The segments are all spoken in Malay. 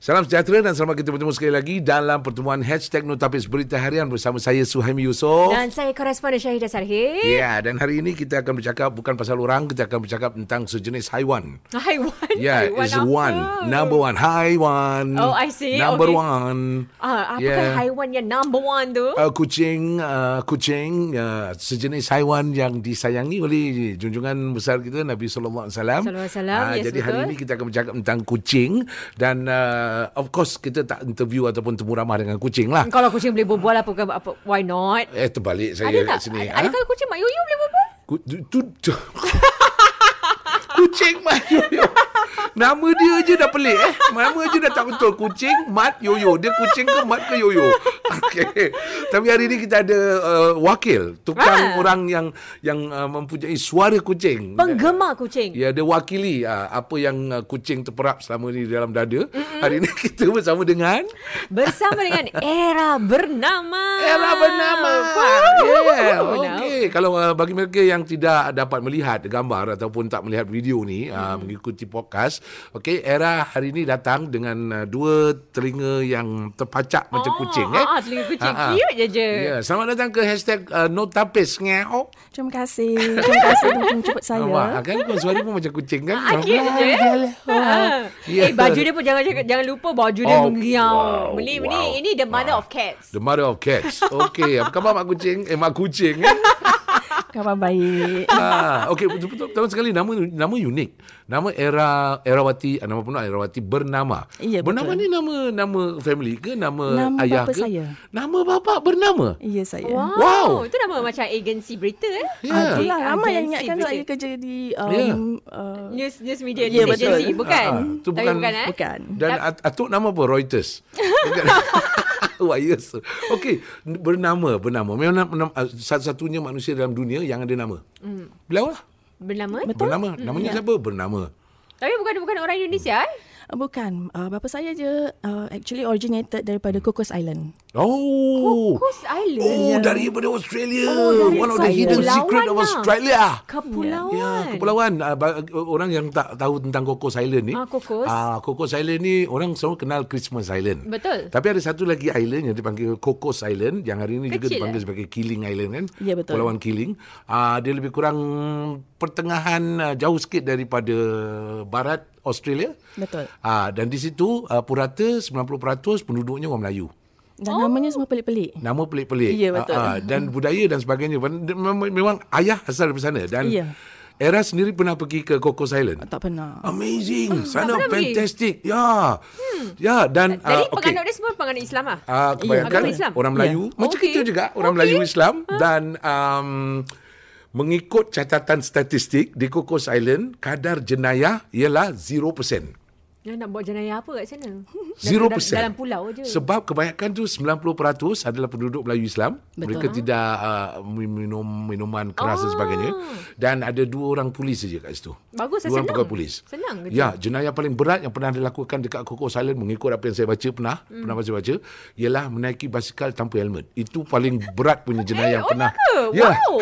Salam sejahtera dan selamat kita bertemu sekali lagi dalam pertemuan Hashtag Notapis Berita Harian bersama saya Suhaimi Yusof. Dan saya koresponden Syahidah Sarhid. Ya, yeah, dan hari ini kita akan bercakap bukan pasal orang, kita akan bercakap tentang sejenis haiwan. Haiwan? Ya, yeah, is one. Number one. Haiwan. Oh, I see. Number okay. one. Ah, apakah yeah. haiwan yang number one tu? Uh, kucing, uh, kucing, uh, sejenis haiwan yang disayangi oleh junjungan besar kita Nabi sallallahu alaihi wasallam. Sallallahu alaihi wasallam. Uh, yes, jadi betul. hari ini kita akan bercakap tentang kucing dan uh, of course kita tak interview ataupun temu ramah dengan kucing lah. Kalau kucing boleh berbual apa, apa why not? Eh terbalik saya ada tak? kat sini. Ada, adakah kucing Mak Yoyo boleh berbual? Ku- tu, tu, tu. kucing Mat Yoyo. Nama dia je dah pelik eh. Nama je dah tak betul. Kucing Mat Yoyo. Dia kucing ke Mat ke Yoyo? Okey. Tapi hari ni kita ada uh, wakil. Tukang Ah. orang yang yang uh, mempunyai suara kucing. Penggemar kucing. Ya, dia wakili uh, apa yang uh, kucing terperap selama ni dalam dada. Mm-hmm. Hari ni kita bersama dengan Bersama dengan era bernama. Era bernama. Yeah. Okey, kalau uh, bagi mereka yang tidak dapat melihat gambar ataupun tak melihat video ni hmm. uh, mengikuti podcast, okey, Era hari ini datang dengan uh, dua telinga yang terpacak macam kucing eh. Ah, telinga kucing. Ah, ah. Cute je je. Ya, selamat datang ke hashtag uh, Notapis ngeo. Terima kasih. Terima kasih untuk menjemput saya. Nampak kan kau suara pun macam kucing kan? Ah, cute je. Ah. Ya. Eh, baju dia pun jangan jangan lupa baju dia Oh, mengeriau. wow, Beli wow. ni ini the mother of cats. The mother of cats. Okey, apa khabar mak kucing? Eh mak kucing eh? Khabar baik. ah, okey betul-betul pertama sekali nama nama unik. Nama Era Erawati, ah, nama penuh Erawati bernama. Ya, bernama betul. ni nama nama family ke nama, Nama ayah bapa ke? saya. Nama bapa bernama. Ya saya. Wow. Wow. Itu nama macam agensi berita eh. Ya. Ah, itulah ramai yang ingatkan berita. saya kerja di um, Ya. uh, News news media Ya, news betul. agency bukan? Ah, ah. Tu Tapi bukan- bukan eh? bukan. Dan at- atuk nama apa? Reuters. Bukan? Wah, yes. Okey, bernama, bernama. Memang nama, ah, satu-satunya manusia dalam dunia yang ada nama. Hmm. Beliau lah. Bernama? Betul. Bernama. Namanya siapa? Bernama. Tapi bukan bukan orang Indonesia eh? Uh, bukan. Uh, bapa saya je uh, actually originated daripada Cocos Island. Oh. Coast Island. Oh, daripada Australia. Oh, dari One of the hidden Kepulauan secret of lah. Australia. Kepulauan. Ya, kepulauan. Uh, orang yang tak tahu tentang Cocos Island ni. Ah, Cocos. Ah, Cocos Island ni orang selalu kenal Christmas Island. Betul. Tapi ada satu lagi island yang dipanggil Cocos Island yang hari ini juga Kecil, dipanggil eh? sebagai Killing Island kan? Ya, betul. Kepulauan Killing. Ah, dia lebih kurang pertengahan ah, jauh sikit daripada barat Australia. Betul. Ah, dan di situ ah, purata 90% penduduknya orang Melayu. Dan oh. namanya semua pelik-pelik. Nama pelik-pelik. Ya, betul. Ah, ah, dan budaya dan sebagainya. Memang, memang ayah asal dari sana. Dan Ya. Era sendiri pernah pergi ke Cocos Island. Tak pernah. Amazing. Sana pernah pergi? fantastic. Ya. Hmm. Ya dan Jadi ah, penganut dia semua penganut Islam ah. Ah, kebanyakan agama Islam. orang Melayu Ya. macam Okey. kita juga orang Okey. Melayu Islam dan um, mengikut catatan statistik di Cocos Island kadar jenayah ialah 0%. Yang nak buat jenayah apa kat sana? 0%. Dalam, dalam pulau je. Sebab kebanyakan tu 90% adalah penduduk Melayu Islam. Betul. Mereka tidak uh, minum minuman keras dan Ah. sebagainya. Dan ada dua orang polis saja kat situ. Bagus lah, Dua orang senang. pegawai polis. Senang kerja. Ya, jenayah paling berat yang pernah dilakukan dekat Cocos Island mengikut apa yang saya baca pernah, hmm. pernah baca baca, ialah menaiki basikal tanpa helmet. Itu paling berat punya jenayah yang oh, pernah. ke? Ya. Wow.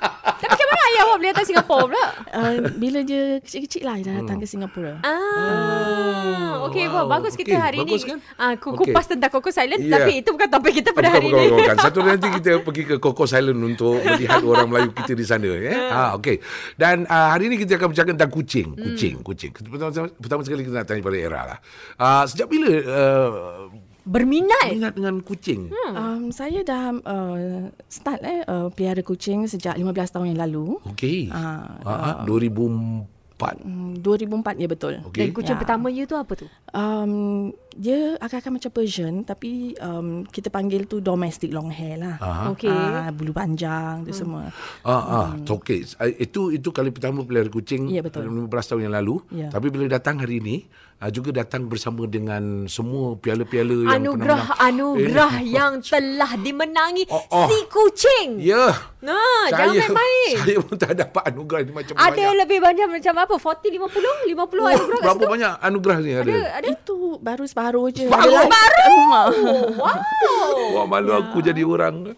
Mana ayah awak boleh datang Singapura pula? Uh, bila dia kecil-kecil lah dia datang ke Singapura. Ah, okey, wow. bagus kita Okey, hari bagus ni kan? ah, Okey. kupas tentang Coco Island Ya. tapi itu bukan topik kita pada Bukan, hari bukan, ini. bukan, bukan. Satu hari nanti kita pergi ke Cocos Island untuk melihat orang Melayu kita di sana. Ya? Ha, okay. Dan uh, hari ini kita akan bercakap tentang kucing. Kucing, kucing. Pertama, pertama sekali kita nak tanya pada Era lah. Uh, sejak bila uh, Berminat. minat dengan kucing? Hmm. Um, saya dah uh, start eh uh, pelihara kucing sejak 15 tahun yang lalu. Okey. Ah, Ah, ah, 2004. Hmm, 2004 ya betul. Okey. Dan kucing Ya. pertama you tu apa tu? Um, dia agak-agak macam Persian tapi um, kita panggil tu domestic long hair lah. Aha. Okey. Ah, bulu panjang tu semua. Ah, ah, okey. Ah, Itu itu kali pertama pelihara kucing Ya, betul. 15 tahun yang lalu. Ya. Tapi bila datang hari ini, ah, juga datang bersama dengan semua piala-piala yang Anugerah pernah anugerah Eh, yang telah dimenangi Oh, oh. si kucing. Ya. Nah, jangan main-main. Saya pun tak dapat anugerah ni macam Ada banyak. lebih banyak macam apa? 40, 50? 50 Oh, anugerah kat berapa banyak anugerah ni ada? Ada, ada. Itu baru separuh je. Ada lagi kat rumah. Oh, wow. Wah, malu aku jadi orang.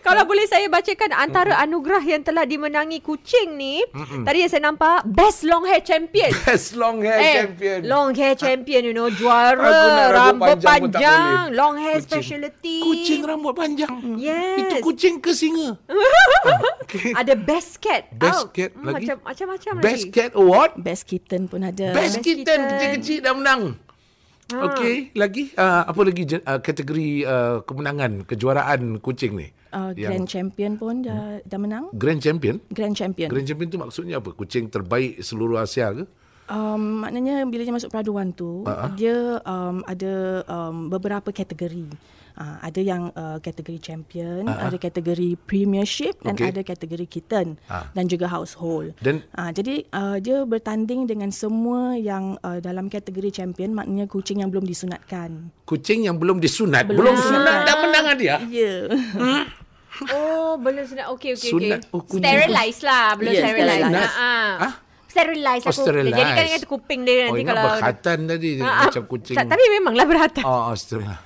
Kalau boleh saya bacakan antara anugerah yang telah dimenangi kucing ni. Tadi yang saya nampak best long hair champion. Best long hair Eh, champion. long hair champion you know juara rambut rambut panjang panjang, long hair Kucing. specialty Kucing rambut panjang. Yes. Itu kucing ke singa? okay. ada best cat Best out. cat Hmm, lagi? macam macam-macam Best lagi Cat Award. Best kitten pun ada. Best Best kitten kitten. kecil-kecil dah menang. Ah. Okey, lagi uh, apa lagi uh, kategori uh, kemenangan kejuaraan kucing ni? Uh, Grand Champion pun dah, dah menang. Grand Champion. Grand Champion. Grand Champion tu maksudnya apa? Kucing terbaik seluruh Asia ke? Um, maknanya bila dia masuk peraduan tu, uh-huh. dia um, ada um, beberapa kategori. Uh, ada yang uh, kategori champion, uh-huh. ada kategori premiership dan Okey. ada kategori kitten Ah. dan juga household. Dan- uh, jadi uh, dia bertanding dengan semua yang uh, dalam kategori champion, maknanya kucing yang belum disunatkan. Kucing yang belum disunat, belum, Belum sunat dah menang dia. Ya. Yeah. oh belum sunat okey okey okey. Oh, sterilize lah belum Yes, sterilize sterilize. ha Ah? sterilize Oh, aku sterilize. jadi kan itu kuping dia Oh, nanti ingat kalau berkhatan tadi Ah, ah, macam kucing. tak, tapi memanglah berhati Oh, astaga.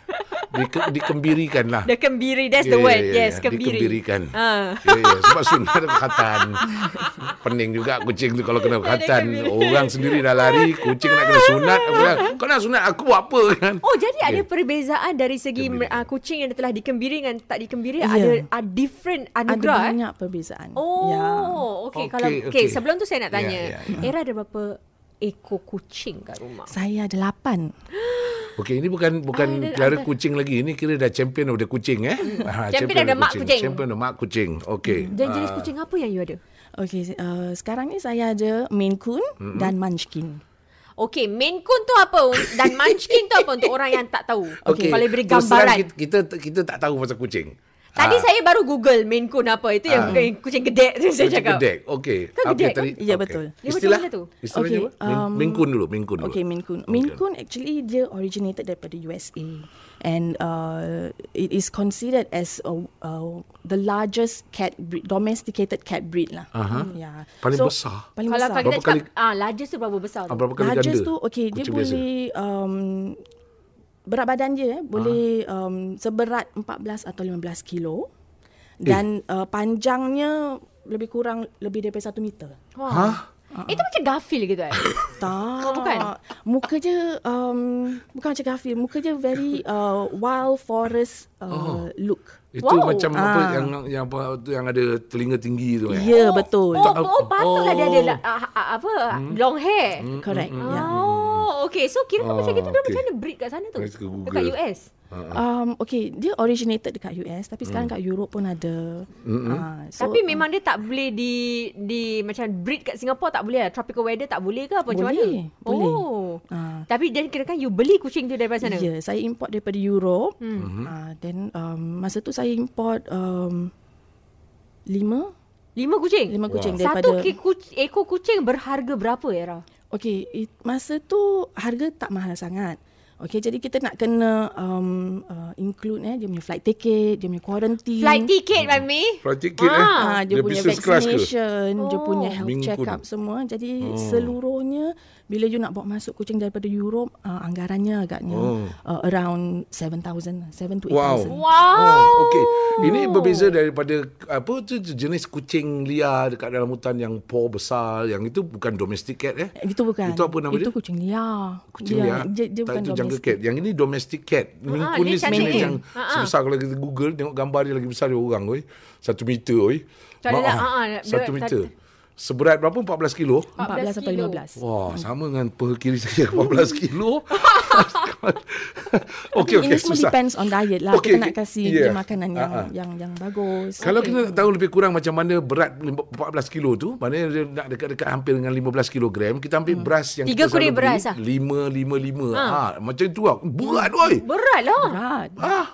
Dike, dikembirikan lah. the kembiri that's the word yes kembiri Dikembirikan. Ah. Ya, ya. Sebab sunat ada berkhatan. Pening juga kucing tu kalau kena kembiri. Orang sendiri dah lari, kucing nak kena sunat. Aku bilang, Kau nak sunat aku buat apa kan? Oh jadi ada Okey. perbezaan dari segi Kembiri. uh, kucing yang telah dikembiri dengan tak dikembiri Ya. ada uh, different ada anugerah eh? banyak perbezaan. Oh, Ya. okey. Okey, Kalau okey. okey, sebelum tu saya nak Ya, tanya, ya, ya. Era ada berapa ekor kucing kat rumah? Saya ada lapan. Okey, ini bukan bukan Ada- ada. kucing lagi. Ini kira dah champion of the kucing eh. Ha, Champion of the of mak kucing. Champion of the mak kucing. Okey. Dan jenis Ah. kucing apa yang you ada? Okey, uh, sekarang ni saya ada Maine Coon mm-hmm. dan Munchkin. Okey, Maine Coon tu apa dan Munchkin tu apa untuk orang yang tak tahu? Okey, kalau beri terus terang gambaran. Kita, kita kita tak tahu pasal kucing. Tadi Ah, saya baru Google Maine Coon apa. Itu yang yang kucing gedek tu saya kucing cakap. Gedek. Okey. Kan Okey, gedek tadi. kan? Ya, okey. betul. Dia macam Istilah tu? Istilahnya Okey, apa? Um, minkun dulu, minkun dulu. Okay, Maine Coon. Maine Coon actually dia originated daripada USA and uh, it is considered as a, uh, the largest cat breed, domesticated cat breed lah. Aha. Yeah. Paling besar? Paling Kalau besar. kalau kita Berapa cakap ah largest tu berapa besar Ah, tu? berapa kali Largest ganda? tu okay dia biasa? boleh um, berat badan dia eh, boleh Ah. um, seberat 14 atau 15 kilo dan uh, panjangnya lebih kurang lebih daripada 1 meter. Wah. Hah? Itu macam Garfield gitu eh. Tak. Oh, bukan? Muka je um, bukan macam Garfield. Muka je very uh, wild forest uh, Oh. look. Itu Wow. macam apa Ah. yang yang apa tu yang ada telinga tinggi tu Ya, eh. yeah, betul. Oh, oh patutlah dia ada Oh. la- ah, ah, apa long hair. Correct. Hmm, Ya. Oh, okay. So kira tu Ah, macam gitu dia okay. macam mana breed kat sana tu? Google. Dekat US. Um, okay, dia originated dekat US tapi sekarang kat Europe pun ada. Uh, so, Tapi memang dia tak boleh di di macam breed kat Singapore tak boleh lah. Tropical weather tak boleh ke apa macam mana? Boleh, boleh. Oh. Ah. Tapi jadi kira kan you beli kucing tu daripada sana? Ya, saya import daripada Europe. Hmm. Hmm. Uh, then um, masa tu saya import um, lima Lima kucing? lima kucing Wow. daripada Satu ki- kuc- ekor kucing berharga berapa Era? Okey, it- masa tu harga tak mahal sangat. Okey, jadi kita nak kena um, uh, include eh dia punya flight ticket, dia punya quarantine. Flight ticket, Mami. Flight ticket eh. Ah, dia, Dia punya business class ke? vaccination, dia Oh. punya health Mingkun. check up semua. Jadi oh. seluruhnya bila you nak bawa masuk kucing daripada Europe, uh, anggarannya agaknya Oh. uh, around 7,000, 7 to Wow. 8,000. Wow. Oh, okey. Ini berbeza daripada apa tu jenis kucing liar dekat dalam hutan yang paw besar, yang itu bukan domestic cat eh. Itu bukan. Itu apa nama Itu dia? kucing liar. Kucing dia, liar. Dia, dia tak bukan itu jungle cat. Yang ini domestic cat. Dia ni sebenarnya ni. yang Ha, ha. sebesar kalau kita Google tengok gambar dia lagi besar dari orang oi. Satu meter oi. Tak ada Maaf, lah, ha, ha, dia- Satu dia- meter. Seberat berapa? 14 kilo? 14 atau kilo. 15. Wah, sama dengan peha kiri saya 14 kilo. okey, okey, Ini semua susah. depends on diet lah. Okey, kita nak kasih Yeah. dia makanan yang ah. yang yang bagus. Kalau kita nak tahu lebih kurang macam mana berat lim- 14 kilo tu, maknanya dia nak dekat-dekat hampir dengan 15 kilogram, kita ambil beras yang Hmm. Tiga kita kurir selalu beras beli, lah. 5 5 5. Ha. macam tu lah. Berat oi. Berat lah. Berat. Ah,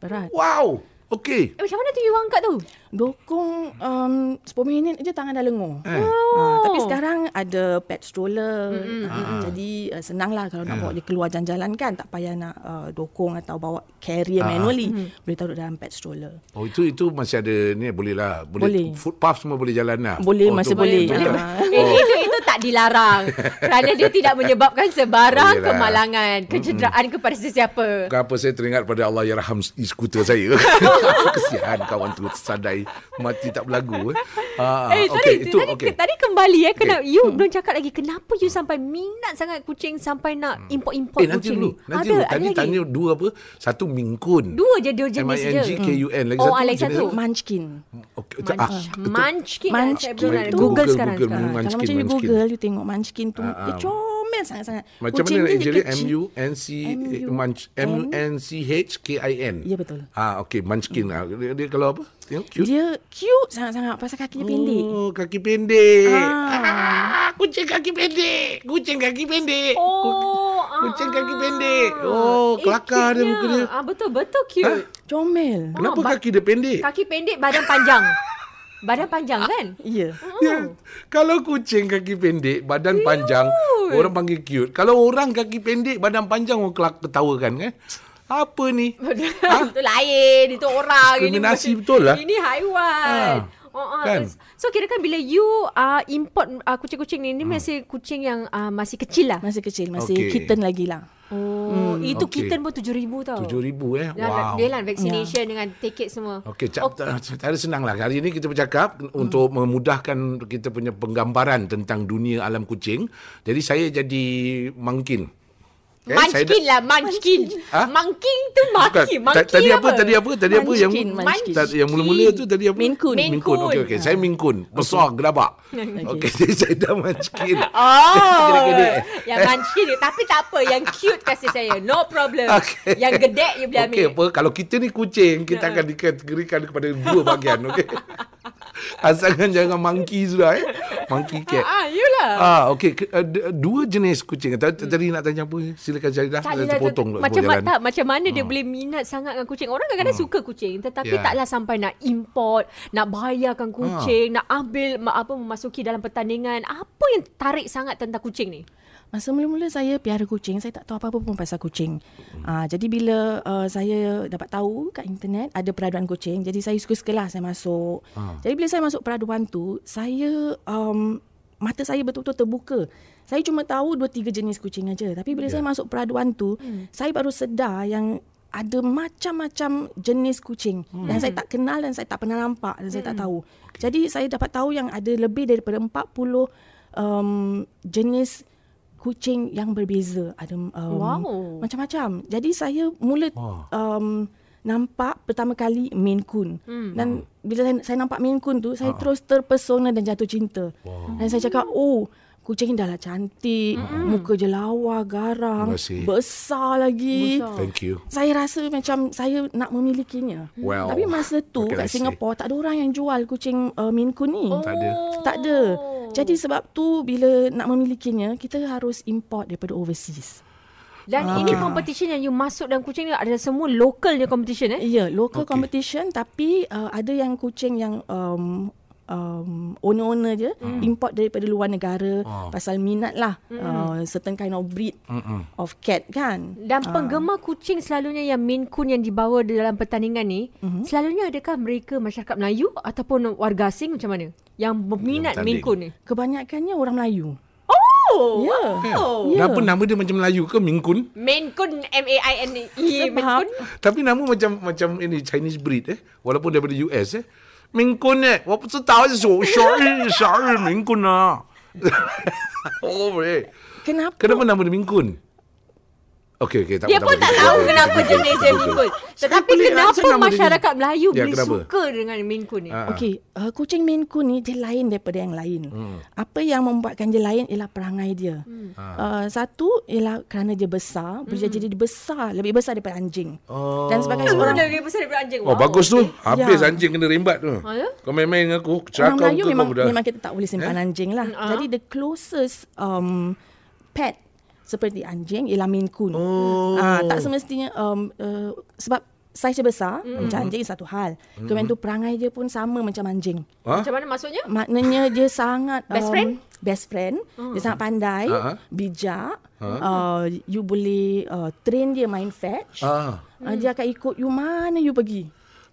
Berat. wow. Okey. Eh, macam mana tu you angkat tu? Dokong um, 10 minit je tangan dah lengur. Eh. Ah, tapi sekarang ada pet stroller. Ah, jadi uh, senang lah kalau nak bawa dia keluar jalan-jalan kan. Tak payah nak uh, dokong atau bawa carrier manually. Boleh taruh dalam pet stroller. Oh itu itu masih ada ni boleh lah. Boleh, Boleh. Footpath semua boleh jalan lah. Boleh, oh, masih boleh. tu- tu- Ah. Eh, itu itu tak dilarang kerana dia tidak menyebabkan sebarang Yelah. kemalangan, kecederaan kepada sesiapa. Bukan apa saya teringat pada Allah yang raham e-scooter saya. Kesian kawan tu sadai mati tak berlagu. Eh. Ah, Eh, okey, tadi, itu tadi, okey. tadi kembali eh, kena, Okey. you belum cakap lagi kenapa you sampai minat sangat kucing sampai nak import-import Eh nanti kucing dulu, ni? nanti ada, dulu. ada Tadi lagi? tanya dua apa? Satu mingkun. Dua je dua jenis je. M-I-N-G-K-U-N. Lagi Oh, satu. lagi satu. Munchkin. Okey, Munch, ah, betul. munchkin. Munchkin ada. tu- Google, Google, sekarang. Google, sekarang. Munchkin, Kalau macam you Munchkin. Google, you tengok Munchkin tu, Ah, dia comel sangat-sangat. Macam Kucing mana dia nak jadi kecil. M-U-N-C M-U-N. Munch M-U-N-C-H-K-I-N. Ya, betul. Ah, okey, Munchkin. Ah, dia, dia kalau apa? Tengok cute. Dia cute sangat-sangat pasal kakinya pendek. Oh, kaki pendek. Ah. Ah, kucing kaki pendek. Kucing kaki pendek. Oh, ah, Kucing kaki pendek. Oh, Eh, kelakar dia muka dia. Ah, betul, betul cute. Comel. Kenapa ba- kaki dia pendek? Kaki pendek, badan panjang. Badan panjang kan? Ya. Ya. Kalau kucing kaki pendek, badan panjang, orang panggil cute. Kalau orang kaki pendek, badan panjang, orang kelak ketawakan kan? Apa ni? Itu lain, itu orang. Diskriminasi bukan- betul lah. Ini haiwan. Oh, oh, Kan? So kira kan bila you uh, import uh, kucing-kucing ni, ni Hmm. masih kucing yang uh, masih kecil lah. Masih kecil, masih Okey. kitten lagi lah. Oh, itu okey. kitten pun RM7,000 tau. RM7,000 eh? Wow. Dia lah vaccination dengan tiket semua. Okey, cap, okay. cara senang lah. Hari ini kita bercakap hmm. untuk memudahkan kita punya penggambaran tentang dunia alam kucing. Jadi saya jadi mungkin. Eh, munchkin lah, munchkin. Ha? Monkey tu maki. Bukan. Tadi apa? Tadi apa? Tadi apa yang Munchkin, munchkin. Yang mula-mula tu tadi apa? Minkun. Coon. Okey okey. Saya minkun. Besar gelabak. Okey, jadi saya dah munchkin. Oh, yang munchkin ni. Tapi tak apa, yang cute kasih saya. No problem. Okey. Yang gedek you boleh Okey, ambil. apa kalau kita ni kucing, kita akan dikategorikan kepada dua bahagian, okey. Asalkan jangan monkey sudah eh. Monkey cat. Ah, you lah. Ah, okey. Ke- d- dua jenis kucing. Tadi, tadi nak tanya apa? Silakan Syaridah. Tak Saya pula macam jalan. tak, macam mana dia boleh minat sangat dengan kucing. Orang kadang-kadang suka kucing tetapi taklah sampai nak import, nak bayarkan kucing, nak ambil apa memasuki dalam pertandingan. Apa yang tarik sangat tentang kucing ni? Masa mula-mula saya piara kucing, saya tak tahu apa-apa pun pasal kucing. Uh, jadi bila uh, saya dapat tahu kat internet ada peraduan kucing, jadi saya suka-sukalah saya masuk. Ah. Jadi bila saya masuk peraduan tu, saya um, mata saya betul-betul terbuka. Saya cuma tahu dua tiga jenis kucing aja, tapi bila Ya. saya masuk peraduan tu, Hmm. saya baru sedar yang ada macam-macam jenis kucing Hmm. yang saya tak kenal dan saya tak pernah nampak dan saya tak tahu. Jadi saya dapat tahu yang ada lebih daripada 40 um, jenis kucing yang berbeza. Ada um, Wow. macam-macam. Jadi saya mula Wah. um, nampak pertama kali Maine Coon. Hmm. Dan bila saya, saya nampak Maine Coon tu, saya terus terpesona dan jatuh cinta. Wow. Dan saya cakap, oh kucing dah lah cantik, muka je lawa, garang, besar lagi. Besar. Thank you. Saya rasa macam saya nak memilikinya. Well, Tapi masa tu kat? Singapura tak ada orang yang jual kucing uh, Maine Coon ni. Tak ada. Tak ada. Jadi sebab tu bila nak memilikinya, kita harus import daripada overseas. Dan Ah. ini competition yang you masuk dalam kucing ni adalah semua local je competition eh? Ya, local Okey. okay. competition tapi uh, ada yang kucing yang um, um, owner-owner je mm. import daripada luar negara Oh. pasal minat lah mm. uh, certain kind of breed Mm-mm. of cat kan. Dan penggemar kucing selalunya yang Maine Coon yang dibawa dalam pertandingan ni, Mhm. selalunya adakah mereka masyarakat Melayu ataupun warga asing macam mana? Yang berminat Maine. Coon ni. Kebanyakannya orang Melayu. Oh, Ya. wow. Ya. Kenapa nama dia macam Melayu ke Minkun? Maine Coon M-A-I-N-E Maine Sebab Coon. Tapi nama macam macam ini Chinese breed eh. Walaupun daripada US eh. 民quân哎，我不知道是属十二十二民quân啊。oh, eh. Kenapa? Kenapa nama dia Minkun? Okey, okey. Tak Dia apa, pun apa, tak tahu kenapa jenis dia. Maine Coon. Tetapi kenapa masyarakat Melayu Ya, boleh kenapa? suka dengan Maine Coon ni? Ah. Okey, uh, kucing Maine Coon ni dia lain daripada yang lain. Hmm. Apa yang membuatkan dia lain ialah perangai dia. Hmm. Uh, satu ialah kerana dia besar, boleh jadi dia besar, lebih besar daripada anjing. Oh. Dan sebagai Orang seorang lebih besar daripada anjing. Oh, bagus tu. Habis Ya. anjing kena rembat tu. Ah, ya? Kau main-main dengan aku. Orang Cakap Melayu ke memang kau memang kita tak boleh simpan eh? anjing lah. Ah. Jadi the closest um, pet seperti anjing ialah Maine Coon. Oh. Ah, tak semestinya um, uh, sebab saiz dia besar mm. macam anjing satu hal. Mm. Kemudian tu perangai dia pun sama macam anjing. Ha? Macam mana maksudnya? Maknanya dia sangat Best um, friend? Best friend. Hmm. Dia sangat pandai, Ha-ha. bijak. Uh, you boleh uh, train dia main fetch. Ah. Uh, dia akan ikut you mana you pergi.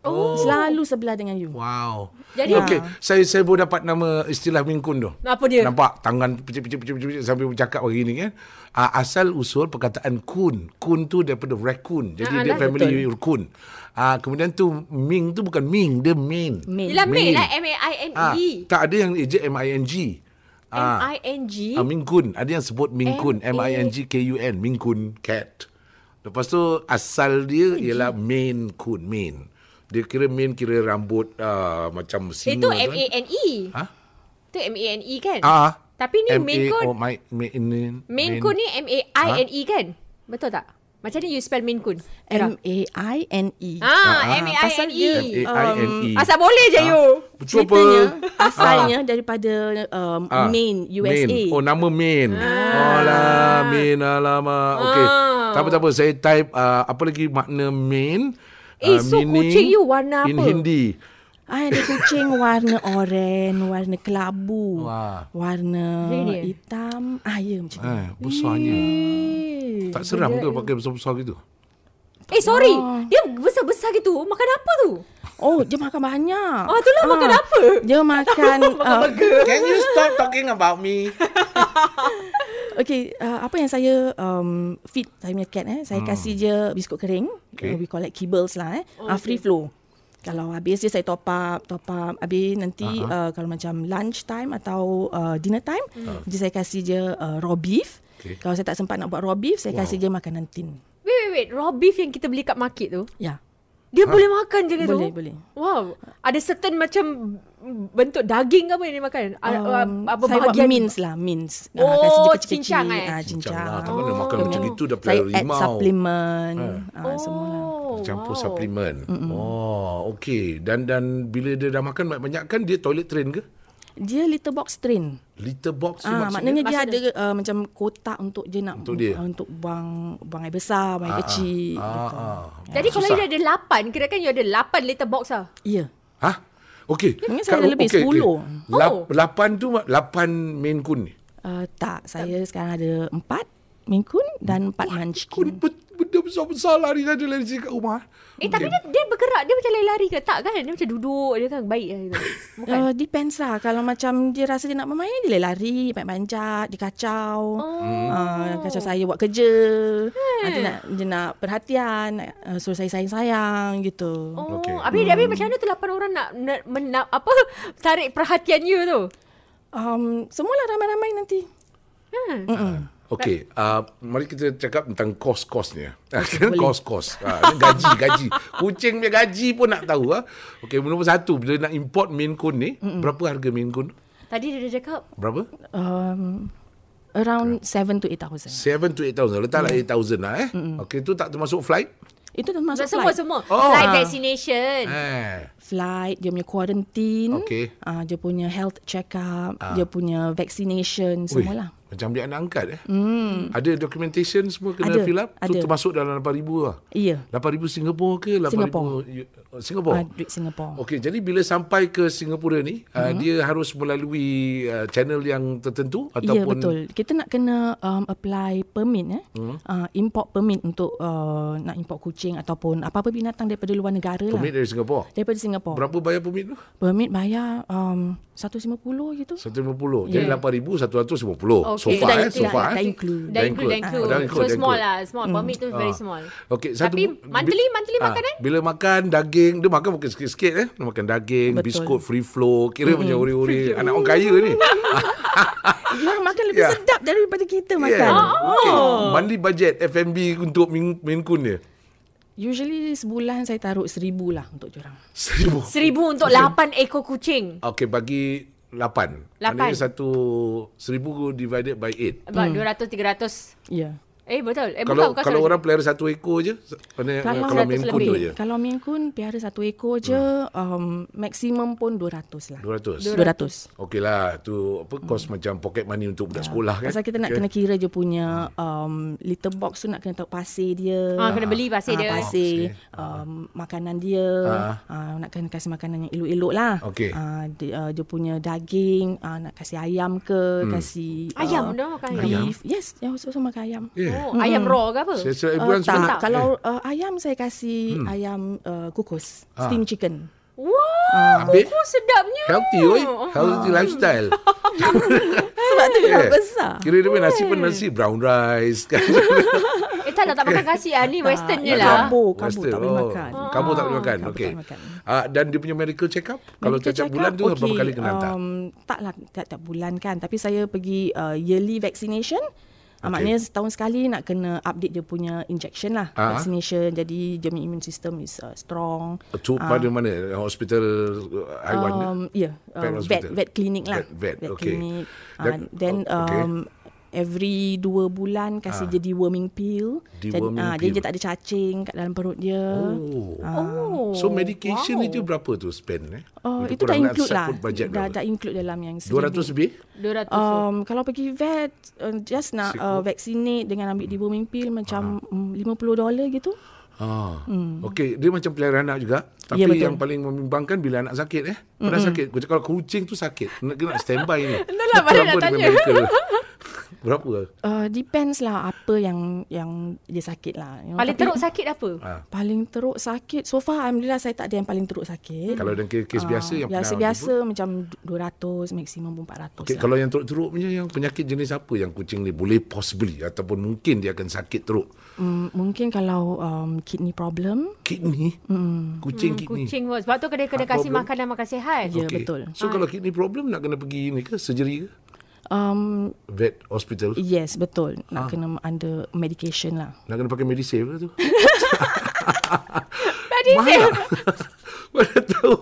Oh. Selalu sebelah dengan you. Wow. Jadi- okey, saya saya baru dapat nama istilah Min Kun tu. Apa dia? Nampak tangan picit-picit sampai bercakap begini kan. Uh, asal usul perkataan kun. Kun tu daripada raccoon. Jadi Ah, dia lah. family kun. Uh, kemudian tu Ming tu bukan Ming, dia Min. Min. Yelah Min Min. lah Ah, M-A-I-N-E. tak ada yang ejek M-I-N-G. Ah. M-I-N-G. Ah, Ming Kun. Ada yang sebut Ming Kun. M A- M-I-N-G-K-U-N. Ming Kun cat. Lepas tu asal dia ialah Maine Kun. Maine. Dia kira Maine kira rambut uh, macam singa. Itu tu kan. M-A-N-E. Ha? Itu M-A-N-E kan? Ah. Tapi ni Maine M-A- Kun. Oh, my, Maine. Maine Kun ni M-A-I-N-E kan? Betul tak? Macam ni you spell Maine Kun? Era. M-A-I-N-E. Ah, Ah, pasal dia- M-A-I-N-E. M-A-I-N-E. Asal boleh je you. Betul apa? Ceritanya asalnya daripada um, Ah, Maine, USA. Maine. Oh, nama Maine. Ah. Alah, Maine. Alamak. Okey. Ah. Tak apa, tak apa. Saya type uh, apa lagi makna Maine. Eh, ah, so meaning kucing you warna In apa? Hindi. Ah, ada kucing warna oranye, warna kelabu, Wah. warna Really? hitam. Ah, ya macam tu. Eh, besarnya. Eh, Tak seram ke pakai besar-besar gitu? Eh sorry, dia besar-besar gitu. Makan apa tu? Oh, dia makan banyak. Oh, tu lah makan apa? Dia makan uh, Can you stop talking about me? Okay, uh, apa yang saya um, feed saya punya cat eh, saya kasih je biskut kering. Okay. Uh, we call it kibbles lah eh. Oh, uh, free flow. Kalau habis je saya top up, top up. Habis nanti uh-huh. uh, kalau macam lunch time atau uh, dinner time, uh. nanti saya kasih je uh, raw beef. Okay. Kalau saya tak sempat nak buat raw beef, saya Wow. kasih je makanan tin. Wait, wait, wait. Raw beef yang kita beli kat market tu, Ya. Dia boleh makan je ke tu? Boleh, boleh. Wow. Ada certain macam bentuk daging ke apa yang dia makan? Um, apa saya buat bahagian? mince lah, mince. Oh, kecil-kecil. cincang eh? Ah, Cincang cincang. lah. Takkan dia makan macam itu dah Saya add rimau. supplement. Ah, Oh, semua lah. Campur wow. suplemen. Oh, okey. Dan dan bila dia dah makan banyak-banyak kan dia toilet train ke? Dia litter box train. Litter box tu Ah, maksudnya? maknanya dia Maksudnya? ada uh, macam kotak untuk dia nak Untuk dia? Uh, untuk buang buang air besar, buang air kecil. Ah, gitu. ah. Jadi kalau Susah. you ada lapan, kira kan you ada lapan litter box lah. Ya. Hah? Okey. Mungkin saya ada lebih, okey, 10. Oh. okey. Lap, lapan tu lapan main kun ni. Uh, tak, saya sekarang ada empat Maine Coon dan empat Kun Munchkin. bet- benda besar-besar lari saja lari kat rumah. Eh, tapi dia, dia bergerak, dia macam lari-lari ke? Tak kan? Dia macam duduk, dia kan baik lah. gitu. Bukan? Uh, depends lah. Kalau macam dia rasa dia nak bermain, dia lari, panjat-panjat, dia kacau. Oh. Uh, kacau saya buat kerja. Hmm. Dia, nak, dia nak perhatian, uh, suruh saya sayang-sayang gitu. Oh, okay. habis, hmm. habis macam mana tu lapan orang nak, nak, nak apa tarik perhatian you tu? Um, semualah ramai-ramai nanti. Hmm. Mm-mm. Okey, uh, mari kita cakap tentang kos-kosnya. boleh. Kos-kos. Uh, gaji, gaji. Kucing punya gaji pun nak tahu. Uh. Okey, nombor satu, bila nak import Maine Coon ni, Mm-mm. berapa harga Maine Coon? Tadi dia dah cakap, Berapa? Um, around 7 to 8,000. 7 to 8,000. Letaklah 8,000 lah eh. Okey, tu tak termasuk flight? Itu dah masuk semua flight. semua. Oh. Flight Ah. vaccination. Eh. Flight, dia punya quarantine. Okey. Uh, dia punya health check-up. Dia punya vaccination, Ui, semualah. Macam ambil anak angkat eh. Hmm. Ada documentation semua kena Ada, fill up? Tu ada. termasuk dalam 8,000 lah. Iya. 8,000 Singapura ke? 8,000 Singapore. U- uh? Uh, duit Singapore. Okey, jadi bila sampai ke Singapura ni, uh, Hmm. dia harus melalui uh, channel yang tertentu Ya ataupun betul. Kita nak kena um, apply permit eh. Hmm. Uh, import permit untuk uh, nak import kucing ataupun apa-apa binatang daripada luar negara permit lah. dari Singapura. Daripada Singapore. Berapa bayar permit tu? Permit bayar um, 150 gitu. 150. Jadi Yeah. 8,000 150. So Okay. far Dah eh, so far dah eh. include. Dah include, dah include. Ah, dah include, So small lah. Small. Permit tu very small. Okey, satu Tapi monthly, monthly ah, makanan? Bila makan daging, dia makan mungkin sikit-sikit eh. Dia makan daging, Betul. biskut free flow, kira mm-hmm. macam ori-ori anak orang kaya ni. Dia orang makan lebih Ya. sedap daripada kita makan. Yeah. Okay. Monthly budget F&B untuk Maine Coon dia. Usually sebulan saya taruh seribu lah untuk orang. Seribu. Seribu untuk lapan ekor kucing. Okey, bagi lapan. Lapan. Maknanya satu seribu divided by eight. About 200, 300. Ya. Eh, betul. Eh, Kalau bukan, bukan. kalau orang pelihara satu ekor je, mana Kalau- kalau 100 Maine Coon lebih. tu je. Kalau Maine Coon piara satu ekor je, um, maksimum pun 200 lah. 200. 200. Okey lah, tu apa kos macam pocket money untuk budak sekolah kan. Pasal kita nak Okay. kena kira je punya um, litter box tu nak kena tahu pasir dia. Ah, kena beli pasir Ah, dia. Pasir, um, makanan dia. Ah. Ah, nak kena kasih makanan yang elok-elok lah. Okey. Ah, dia, uh, dia punya daging, ah, nak kasih ayam ke, kasih Ayam, dia makan ayam? beef. Yes, yang susah makan ayam. Yeah. Eh. Oh, ayam raw ke apa? Saya rasa Uh, everyone tak, semua tak. kalau uh, ayam saya kasih ayam uh, kukus, Ah. steam chicken. Wah, Ambil kukus sedapnya. healthy oi. Healthy lifestyle. Sebab tu Yeah. besar. Kira dia punya nasi pun nasi brown rice kan. Eh tak nak tak makan kasih ah. Ni western je lah. Karbo Western. tak boleh Oh, makan. Kamu tak boleh makan. Okey. tak. Ah dan dia punya medical check up kalau Medical tiap check bulan tu berapa okey, kali kena hantar? Um, taklah tiap-tiap bulan kan. Tapi saya pergi uh, yearly vaccination. Okay. Maknanya setahun sekali nak kena update dia punya injection lah. Ah. Vaccination. Jadi dia punya immune system is uh, strong. Tu pada mana? Hospital uh, haiwan ke? Um, ya, yeah, uh, vet vet clinic lah. Vet- vet, okey. clinic. Dan- Uh, then okey. um, every dua bulan kasih dia deworming pill. Deworming jadi, ah, pill. Jadi dia tak ada cacing kat dalam perut dia. Oh. Oh. So medication wow. itu berapa tu spend eh? Oh, itu nak include lah. Budget Dah, dah include dalam yang 200 lebih? 200. Um, kalau pergi vet uh, just nak uh, vaccinate dengan ambil deworming pill macam um, 50 dolar gitu. Ah. Hmm. Okey, dia macam pelihara anak juga. Tapi Ya, betul. yang paling membimbangkan bila anak sakit eh. Pernah mm-hmm. sakit. Kalau kucing tu sakit. Nak kena standby ni. Itulah, balik nak tanya. Berapa? Uh, depends lah apa yang yang dia sakit lah. You know, Paling tapi teruk sakit apa? Ah. Paling teruk sakit. So far Alhamdulillah saya tak ada yang paling teruk sakit. Kalau dalam kes-kes biasa yang biasa biasa macam 200 maksimum pun 400 Okey, lah. kalau yang teruk-teruk punya yang penyakit jenis apa yang kucing ni boleh possibly ataupun mungkin dia akan sakit teruk? Mm, mungkin kalau um, kidney problem Kidney? Hmm. Kucing Hmm, kidney. kucing pun. Sebab tu kena kena kasih problem? makanan makan sihat. Ya, Okey. betul. So kalau kidney problem nak kena pergi ni ke surgery ke? Um, Vet hospital. yes betul nak kena under medication lah. Nak kena pakai Medisave ke tu? Tak? Mana tahu.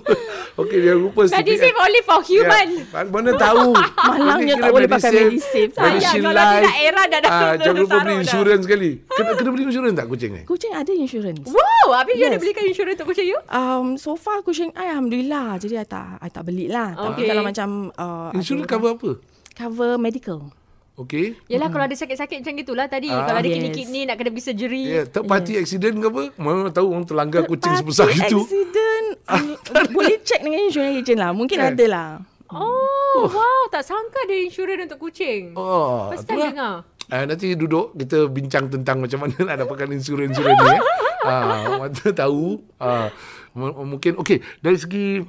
Okey, dia rupa Tadi sedikit. save only for human. Ya, mana tahu. Malangnya tak boleh pakai Medisave. Sayang, kalau tidak era dah dah- Ah, dah- Jangan lupa beli insurans sekali. Kena, kena beli insurans tak kucing ni? Kucing ada insurance. Wow, habis you ada Yes. belikan insurans untuk kucing you? Um, so far kucing I Alhamdulillah Jadi I tak, I tak beli lah Tapi Okay. kalau macam uh, Insurans cover apa? Cover medical Okey. Yelah kalau ada sakit-sakit macam gitulah tadi. Ah. Kalau ada Yes. kidney-kidney nak kena pergi surgery. Ya, yeah, third party accident ke apa? Mana tahu orang terlanggar kucing Party sebesar itu. accident um, Boleh check dengan insurance agent lah Mungkin Kan? ada lah Oh, wow. Tak sangka ada insurans untuk kucing. Oh, First time dengar. Uh, nanti duduk kita bincang tentang macam mana nak dapatkan insurans-insurans ni. Eh. Uh, tahu. Uh, mungkin, okay, dari segi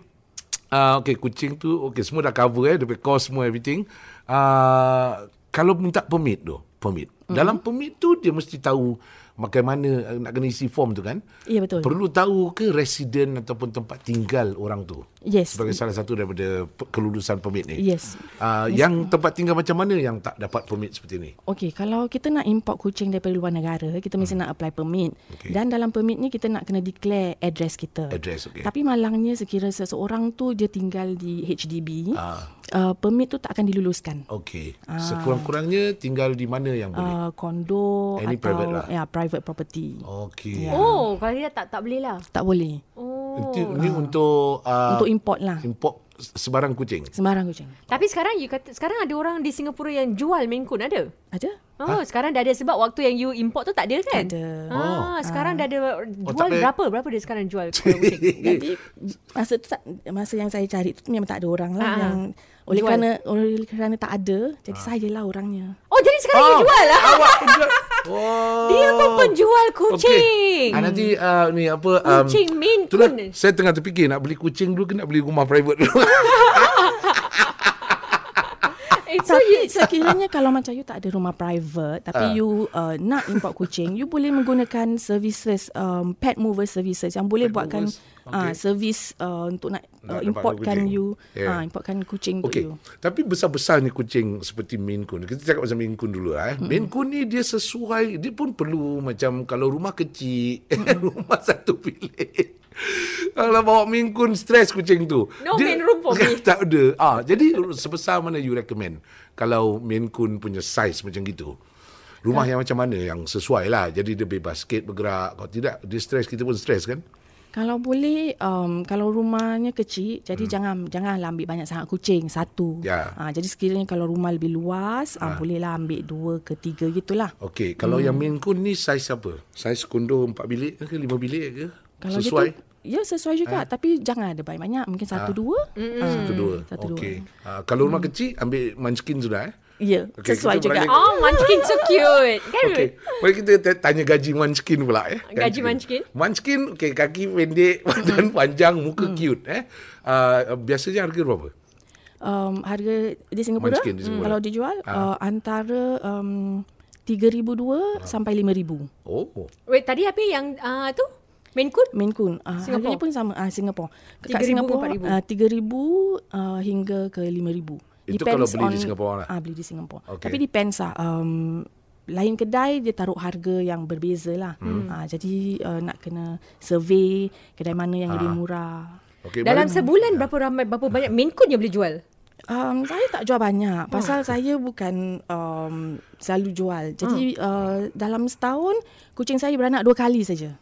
uh, okay, kucing tu, okay, semua dah cover eh, punya cost semua everything. Uh, kalau minta permit tu, permit. Mm-hmm. Dalam permit tu dia mesti tahu bagaimana uh, nak kena isi form tu kan. Ya betul Perlu tahu ke residen ataupun tempat tinggal orang tu? Yes Sebagai salah satu daripada kelulusan permit ni. Yes Uh, yang tempat tinggal macam mana yang tak dapat permit seperti ni? Okey, kalau kita nak import kucing daripada luar negara, kita mesti nak apply permit. Hmm. Okey. Dan dalam permit ni kita nak kena declare address kita. Address, okey. Tapi malangnya sekira seseorang tu dia tinggal di HDB, Ah. Uh, permit tu tak akan diluluskan. Okey. Sekurang-kurangnya tinggal di mana yang boleh? Uh, kondo Any atau private lah. ya private property. Okey. Ya. Oh, kalau dia tak tak boleh lah. Tak boleh. Oh. Itu ni untuk uh, Untuk import lah. import sebarang kucing. Sembarang kucing. Tapi sekarang you kata sekarang ada orang di Singapura yang jual Maine Coon ada? Ada? Oh, sekarang dah ada sebab waktu yang you import tu tak ada kan? Tak ada. Ah, sekarang dah ada jual tak payah- berapa? Berapa dia sekarang jual kucing? Jadi masa tu tak, masa yang saya cari tu memang tak ada orang lah Ah, ah. yang oleh Jual. kerana oleh kerana tak ada jadi saya lah orangnya. Oh, jadi sekarang you jual lah. Awak penjual. Oh. Dia pun penjual kucing. Ah, nanti uh, ni apa um, Kucing Itulah, Coon. saya tengah terfikir nak beli kucing dulu ke nak beli rumah private dulu. Eh, so you, Tapi sekiranya kalau macam you tak ada rumah private tapi Ah. you uh, nak import kucing, you boleh menggunakan services um, pet mover services yang boleh Pet buatkan movers, uh, okey. service uh, untuk nak, Nak uh, importkan you Yeah. uh, importkan kucing untuk Okey. you. Tapi besar-besar ni kucing seperti Maine Coon. Kita cakap pasal Maine Coon dulu eh. Maine Coon ni dia sesuai, dia pun perlu macam kalau rumah kecil, rumah satu bilik. Kalau bawa Coon stres kucing tu. No main room for me. tak ada. Ah, jadi sebesar mana you recommend kalau Coon punya size macam gitu? Rumah yang macam mana yang sesuai lah. Jadi dia bebas sikit bergerak. Kalau tidak, dia stres, kita pun stres kan? Kalau boleh um, kalau rumahnya kecil jadi hmm. jangan janganlah ambil banyak sangat kucing satu. Ya. Uh, jadi sekiranya kalau rumah lebih luas uh, bolehlah ambil dua ke tiga gitulah. Okey, kalau yang Maine Coon ni saiz apa? Saiz kondo 4 bilik ke 5 bilik ke? Kalau Sesuai? gitu Ya sesuai juga tapi jangan ada banyak-banyak mungkin satu dua. Satu dua. Satu dua. Okey. Uh, kalau rumah kecil ambil munchkin sudah eh? Ya, Okey, sesuai juga. beralih- Oh, Munchkin so cute. Kan? Mari kita tanya gaji Munchkin pula eh. Gaji Munchkin. Munchkin, okey, kaki pendek, badan panjang, muka cute eh. Uh, biasanya harga berapa? Um, harga di Singapura, Munchkin di Singapura. kalau dijual Ah. uh, antara um, 3,200 sampai 5,000. Oh. Wait, tadi apa yang uh, tu? Main Coon? Main Coon. Uh, Singapore. harganya pun sama. Uh, Singapore. 3,000 ke Singapore, 4,000? uh, 3,000 uh, hingga ke 5,000. Itu kalau beli di Singapore lah? Ah, beli di Singapore. Okey. Tapi depends lah. Um, lain kedai dia taruh harga yang berbeza lah. Hmm. Uh, jadi uh, nak kena survey kedai mana yang lebih murah. Okey, Dalam balik- sebulan berapa ramai berapa banyak Main Coon yang boleh jual? Um, saya tak jual banyak pasal saya bukan um, selalu jual. Jadi uh, dalam setahun kucing saya beranak dua kali saja.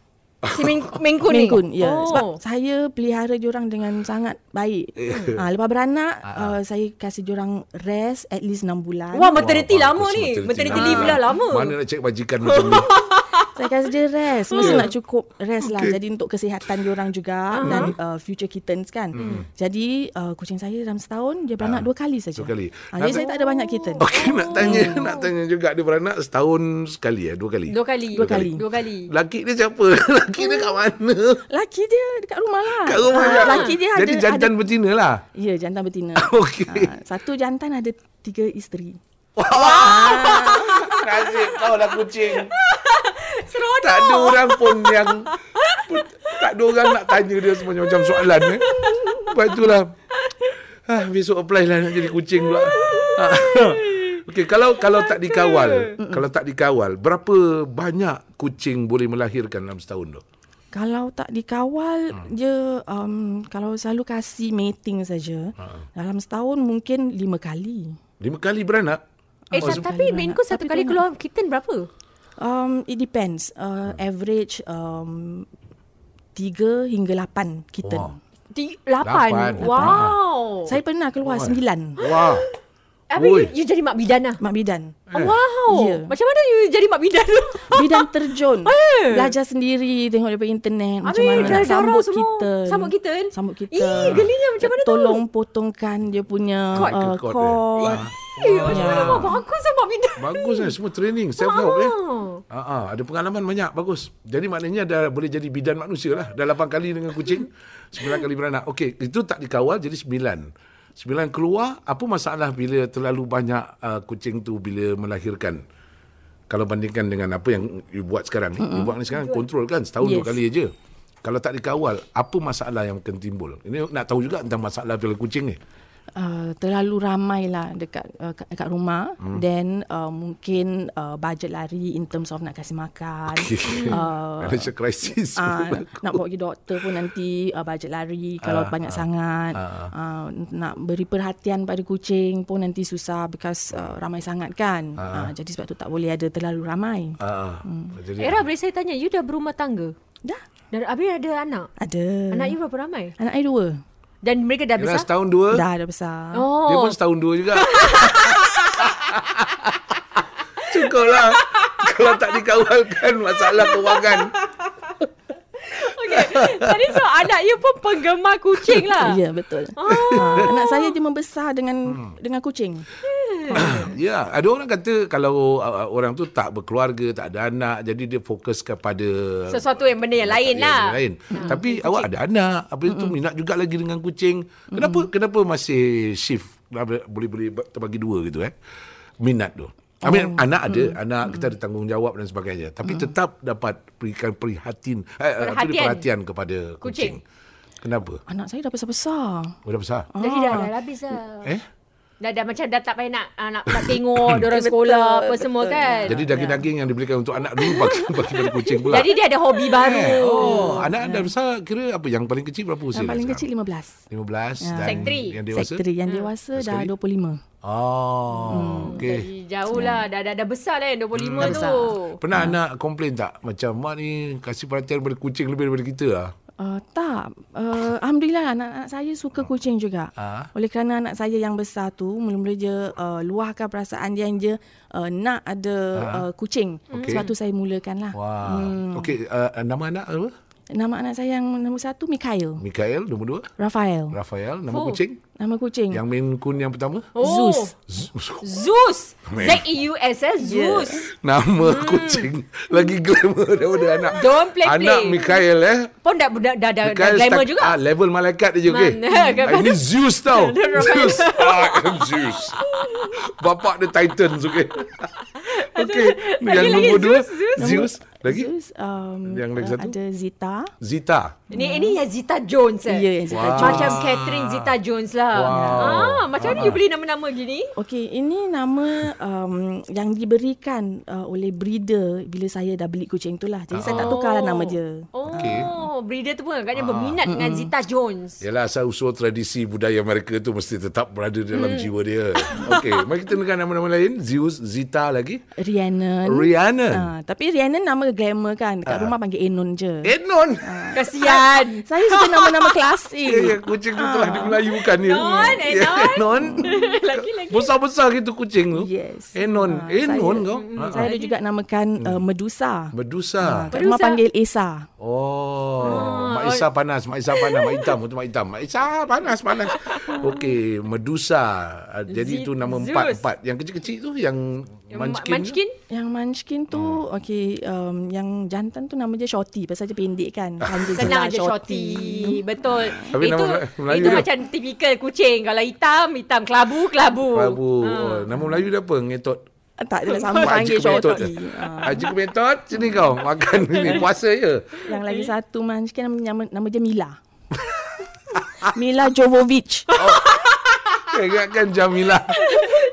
Si Coon ni? Coon, ya. Oh. Sebab saya pelihara diorang dengan sangat baik. ha, lepas beranak, uh, saya kasih diorang rest at least 6 bulan. Wah, maternity Wah, lama ni. maternity Maternity lama. leave lah lama. Mana nak cek bajikan macam ni? Saya kasih dia rest. Mesti nak cukup rest lah. Okay. Jadi untuk kesihatan diorang juga uh-huh. dan uh, future kittens kan. Hmm. Jadi uh, kucing saya dalam setahun dia beranak dua kali saja. Dua kali. Ha, jadi saya tak ada banyak kitten. Okey, nak tanya, nak tanya juga dia beranak setahun sekali eh, dua kali. Dua kali. Dua kali. Dua kali. Laki dia siapa? Laki dia kat mana? Laki dia dekat rumah lah. Kat rumah Ah, je. Laki dia ada. Jadi jantan ada, betina lah. Ya, jantan betina. Okey. Ah, satu jantan ada tiga isteri. Nasib kau lah kucing. Seronok. Tak ada orang pun yang pun, tak ada orang nak tanya dia macam-macam soalan eh. Lepas itulah ah, besok apply lah nak jadi kucing pula. Ah. Okey, kalau kalau tak dikawal, kalau tak dikawal, berapa banyak kucing boleh melahirkan dalam setahun tu? Kalau tak dikawal, hmm. dia um, kalau selalu kasih mating saja, Ha. dalam setahun mungkin lima kali. Lima kali beranak? Eh, Oh, tapi beranak. Main Coon satu Tapi kali keluar kitten berapa? Um, it depends. Uh, average um, tiga hingga lapan kitten. Wah. Di, lapan. Lapan. Wow. Saya pernah keluar sembilan Wah. Apa Oi. you, you jadi mak bidan lah? mak bidan. Eh. Wow. Ya. Macam mana you jadi mak bidan tu? Bidan terjun. Belajar sendiri tengok daripada internet macam Habis mana nak sambut semua. kitten. Sambut kitten? Sambut kitten. Ih, gelinya macam mana tu? Tolong potongkan dia punya Cord. uh, Cord cord. Macam mana Ya. mak bagus lah mak bidan. Bagus kan semua training self help eh. Wow. Ha ah, ada pengalaman banyak bagus. Jadi maknanya dah boleh jadi bidan manusia lah. Dah 8 kali dengan kucing, 9 kali beranak. Okey, itu tak dikawal jadi 9. 9 keluar, apa masalah bila terlalu banyak uh, kucing tu bila melahirkan? Kalau bandingkan dengan apa yang you buat sekarang ni. Mm-hmm. You buat ni sekarang kontrol kan setahun yes. dua kali aja. Kalau tak dikawal, apa masalah yang akan timbul? Ini nak tahu juga tentang masalah bila kucing ni. Uh, terlalu ramai lah dekat uh, kat, dekat rumah hmm. then uh, mungkin uh, budget lari in terms of nak kasih makan uh, Financial crisis. uh, nak bawa pergi doktor pun nanti uh, budget lari kalau Ah, banyak ah, sangat ah. uh, nak beri perhatian pada kucing pun nanti susah because uh, ramai sangat kan uh, jadi sebab tu tak boleh ada terlalu ramai Ah, jadi Era boleh saya tanya, you dah berumah tangga? dah Dan habis ada anak? ada Anak you berapa ramai? anak saya dua Dan mereka dah Yelah, besar? setahun dua. dah dah besar Oh. Dia pun setahun dua juga. Cukup lah. Kalau tak dikawalkan masalah kewangan. Okay. Tadi so anak you pun penggemar kucing lah. ya betul Oh. uh, anak saya dia membesar dengan dengan kucing ya, ada orang kata kalau uh, orang tu tak berkeluarga, tak ada anak, jadi dia fokus kepada Sesuatu yang benda yang lain yang lah. lain. Tapi awak ada anak, apa itu minat juga lagi dengan kucing. Kenapa kenapa masih shift boleh boleh terbagi dua gitu eh? Minat tu. I mean, Oh. anak ada, anak kita ada tanggungjawab dan sebagainya. Tapi tetap dapat berikan perhatian, eh, perhatian. Perhatian. perhatian kepada kucing. Kucing. Kenapa? anak saya dah besar-besar Oh, dah besar? Jadi dah, dah habis lah. Eh? Dah, dah macam dah tak payah nak, ah, nak, nak tengok diorang sekolah apa betul. semua kan. Jadi daging-daging yang dibelikan untuk anak dulu bagi, bagi pada kucing pula. Jadi dia ada hobi baru. Eh, oh, anak anda besar kira apa? Yang paling kecil berapa usia? yang paling kecil 15 15 dan Sek three. yang dewasa? Sektor yang dewasa dah Sekali? 25 Oh, okey. Jadi jauh lah. Dah, dah, dah besar lah yang 25 Hmm, Dah tu. besar. Pernah anak komplain tak? Macam mak ni kasih perhatian pada kucing lebih daripada kita lah. Uh, tak. Uh, Alhamdulillah anak-anak saya suka kucing juga. Ah. Oleh kerana anak saya yang besar tu mula-mula dia uh, luahkan perasaan dia yang dia uh, nak ada uh, kucing. Okey. Sebab tu saya mulakan lah. Wah. Hmm. Okey, uh, nama anak apa? Nama anak saya yang nombor satu, Mikhail. Mikael nombor dua. Rafael. Rafael nama Oh. kucing. Nama kucing. Yang main kun yang pertama. Oh. Zeus. Zeus. Man. Z-E-U-S, eh? Zeus. Nama kucing lagi glamour daripada anak. Hmm. Don't play-play. Anak Mikael eh. Pun dah, dah, dah, dah, glamour start- juga. Ah, level malaikat dia. Mana? Kan- Ah, Ini Zeus tau. Zeus. I am Zeus. Bapak dia Titans okey. Okey, yang Lagi-lagi nombor dua Zeus, Zeus. Zeus. Lagi Zeus. Um, Yang lagi uh, satu? Ada Zita. Zita. Ini ini yang Zita Jones eh. Ya, yang Zita Wow. Jones. Macam Catherine Zita Jones lah. Wow. Ah, macam mana you beli nama-nama gini? Okey, ini nama um, yang diberikan uh, oleh breeder bila saya dah beli kucing tu lah. Jadi saya tak tukarlah nama dia. Oh, Okey. breeder tu pun agaknya berminat dengan Zita Jones. Yalah asal usul tradisi budaya mereka tu mesti tetap berada dalam Hmm. jiwa dia. Okey, mari kita dengar nama-nama lain. Zeus, Zita lagi. Rhiannon. Rhiannon. Ah, tapi Rhiannon nama glamour kan. Kat rumah panggil Enon je. Enon. Kasihan. Saya suka nama-nama Ya, klasik. ya, kucing tu telah dimelayukan dia. Non, Ya, Enon. Enon. Lagi-lagi. Besar-besar gitu kucing tu. Yes. Enon. Ah, Enon saya, kau. mm, Ah, Saya ada juga namakan uh, Medusa. Medusa. Kat rumah panggil Esa. Oh, Mak Isa panas, Mak Isa panas, Mak Hitam tu Mak Hitam. Mak Isa panas, panas. Okey, Medusa. Ah, Jadi Z- itu nama empat-empat. Yang kecil-kecil tu yang Yang Munchkin. Munchkin? Yang Munchkin tu, Hmm. okey, um, yang jantan tu nama dia Shorty. Pasal dia pendek kan. Panggil je Senang aja shorty. Betul. Tapi itu nama Melayu itu dia? macam tipikal kucing. Kalau hitam, hitam. Kelabu, kelabu. Prabu. Ha. Oh, nama Melayu dia apa? Ngetot. Tak ada sama panggil. Shorty. Ah. Haji Kemetot, sini kau. Makan ni, puasa je. Yang lagi satu Munchkin nama, nama, nama dia Mila. Mila Jovovich. Saya ingatkan Jamila.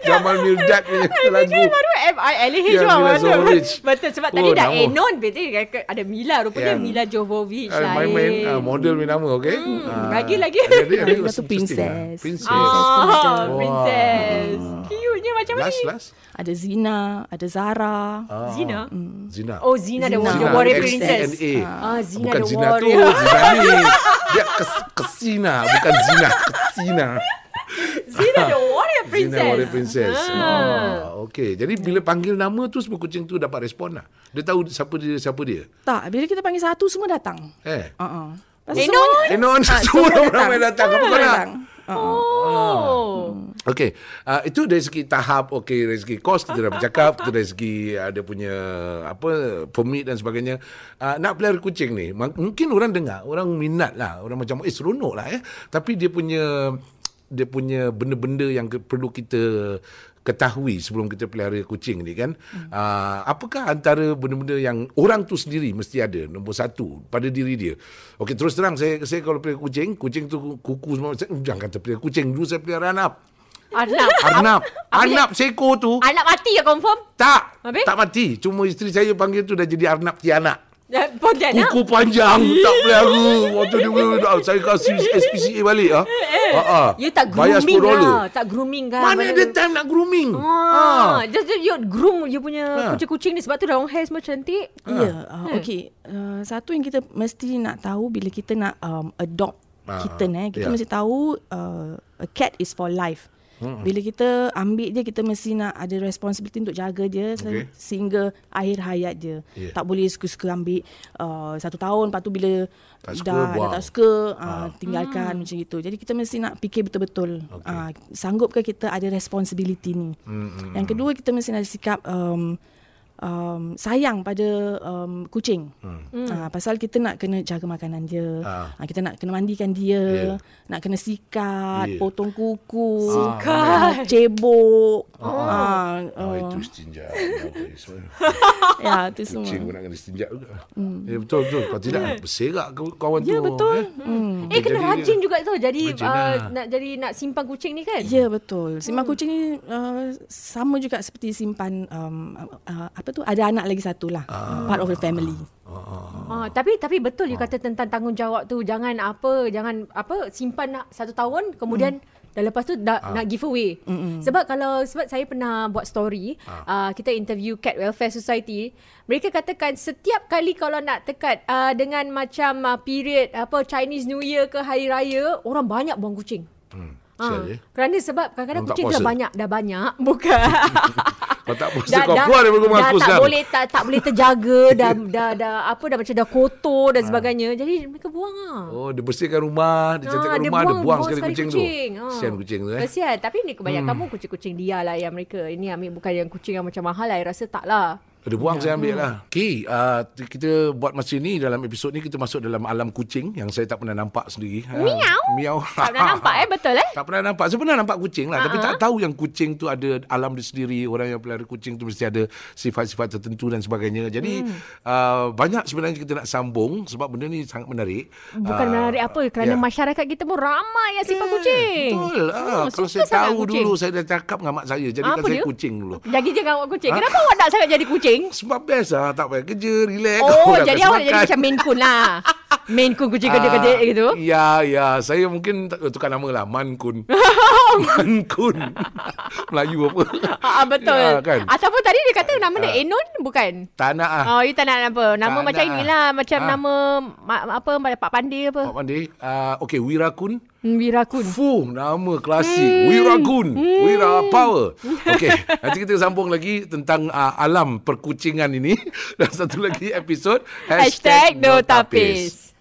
Jamal Mirdad punya lagu. Baru M-I-L-A-H Ya, lah. Mila Betul. Jovovich. Betul. Sebab Oh, tadi dah nama. Enon. Berarti ada Mila. Rupanya Yang- Mila Jovovich Ah, lain. Main-main ah, model punya nama, okey? Hmm, ada, ada. Lagi satu Interesting princess. Princess. Oh, princess. Cute-nya macam Last, ni. last. Ada Zina, ada Zara. Ah. Zina? Zina. Oh, Zina, the, Zina. the Zina, warrior princess. Ah, Zina bukan the Zina tu, warrior. Zina ni. Dia kes, kesina, bukan Zina, kesina. Zina the warrior princess. Zina warrior princess. Ah. Ah, okey. Jadi bila panggil nama tu semua kucing tu dapat respon lah. Dia tahu siapa dia siapa dia. Tak, bila kita panggil satu semua datang. Eh. Uh-uh. Enon? Enon Ah, semua semua ramai datang. Apa kau nak? datang. Uh-uh. Oh. Okey, uh, itu dari segi tahap, okey dari segi kos kita dah bercakap, kita dari segi ada punya apa permit dan sebagainya. Uh, nak pelihara kucing ni, mungkin orang dengar, orang minat lah, orang macam eh seronok lah eh. Tapi dia punya dia punya benda-benda yang perlu kita ketahui sebelum kita pelihara kucing ni kan. Hmm. Uh, apakah antara benda-benda yang orang tu sendiri mesti ada nombor satu pada diri dia. Okey terus terang saya saya kalau pelihara kucing, kucing tu kuku semua saya, jangan kata pelihara kucing dulu saya pelihara Arnab. Arnab. Arnap. Apa Arnap seko tu Anak mati ya confirm? tak. Habis? Tak mati. Cuma isteri saya panggil tu dah jadi Arnap Tianak. Ya, Pontianak? Kuku panjang. tak pelihara. Waktu dia ah, saya kasih SPCA balik. Ah. Ha, ha. You tak Bayar grooming $10. lah. Tak grooming kan. Mana ada time nak grooming? Ah, just you groom you punya Ha. kucing-kucing ni sebab tu long hair semua cantik. Ya, uh, okey. Uh, satu yang kita mesti nak tahu bila kita nak um, adopt Ah, kitten eh, kita ya. mesti tahu uh, a cat is for life. Hmm. Bila kita ambil dia kita mesti nak ada responsibility untuk jaga dia okay. sehingga akhir hayat dia. Ya. Tak boleh suka-suka ambil uh, satu tahun lepas tu bila Tak suka, dah, dah tak suka uh, tinggalkan macam itu. Jadi kita mesti nak fikir betul-betul. Okey. Uh, sanggup ke kita ada responsibility ni. Hmm, Yang kedua kita mesti ada sikap um, um, sayang pada um, kucing. Hmm. Uh, pasal kita nak kena jaga makanan dia. Ah. Uh, kita nak kena mandikan dia, Yeah. nak kena sikat, Yeah. potong kuku, Sikat. uh, cebok. Oh, Ah, oh uh, itu istinja. ya, itu semua. Kucing pun nak kena istinja juga. Ya betul betul. Kalau tidak berserak ke- kawan tu. Ya, betul. Eh? Hmm. Eh kena Jadi- rajin juga tu jadi uh, lah. nak jadi nak simpan kucing ni kan. Ya betul. Simpan kucing ni uh, sama juga seperti simpan um, uh, apa tu ada anak lagi satu lah. Uh, part of the family. Ah, tapi tapi betul you kata tentang tanggungjawab tu jangan apa jangan apa simpan nak satu tahun kemudian dan lepas tu dah nak give away. Mm-mm. Sebab kalau sebab saya pernah buat story, uh, kita interview Cat Welfare Society, mereka katakan setiap kali kalau nak tekat uh, dengan macam uh, period apa Chinese New Year ke hari raya, orang banyak buang kucing. Hmm. Ah, Sial, eh? kerana sebab kadang-kadang Orang kucing dah banyak dah banyak bukan Kau tak puasa kau keluar daripada rumah dah aku tak sekarang. boleh tak tak boleh terjaga dah dah dah apa dah macam dah kotor dan sebagagnya. Jadi mereka buang ah. Oh, dia bersihkan rumah, dia cantikkan Ah, dia rumah, dia buang- buang, buang sekali sekali kucing, kucing. tu. Ah. Kesian kucing tu eh. Kesian Tapi ni kebanyakan kamu Kucing-kucing dia lah Yang mereka Ini ambil bukan yang kucing Yang macam mahal lah I rasa tak lah Dia buang saya ambil lah. Okay, uh, kita buat masa ni dalam episod ni kita masuk dalam alam kucing yang saya tak pernah nampak sendiri. Ha, Miau. Miau. Tak pernah nampak eh Betul eh Tak pernah nampak. Saya pernah nampak kucing lah. Uh-huh. Tapi tak tahu yang kucing tu ada alam dia sendiri. Orang yang pelihara kucing tu mesti ada sifat-sifat tertentu dan sebagainya. Jadi Hmm. uh, banyak sebenarnya kita nak sambung sebab benda ni sangat menarik. Bukan Ah, menarik apa Kerana ya. masyarakat kita pun ramai Yang simpan kucing Betul. Ah, Hmm, kalau saya tahu kucing. dulu saya dah cakap dengan mak saya. Apa saya dia? kucing dulu. Jadi jangan awak kucing Kenapa awak nak sangat jadi kucing Sebab best lah. Tak payah kerja. Relax. Oh jadi awak jadi macam Maine Coon lah Maine Coon kucing gede-gede Ah, gitu Ya, ya. Saya mungkin tukar nama lah. Mankun. Mankun. Melayu apa? Ah, betul. Ya, kan? Ataupun tadi dia kata nama dia Enon bukan? Tak nak ah. Oh, you tak nak apa? Nama Tak macam nak. inilah, macam Ah. nama ma- apa Pak Pandi apa? Pak Pandey. Uh, okay, Wirakun. Hmm, Wirakun. Fuh, nama klasik. Wiragun. Wira Power. Okey, nanti kita sambung lagi tentang uh, alam perkucingan ini. Dan satu lagi episod. Hashtag no tapis.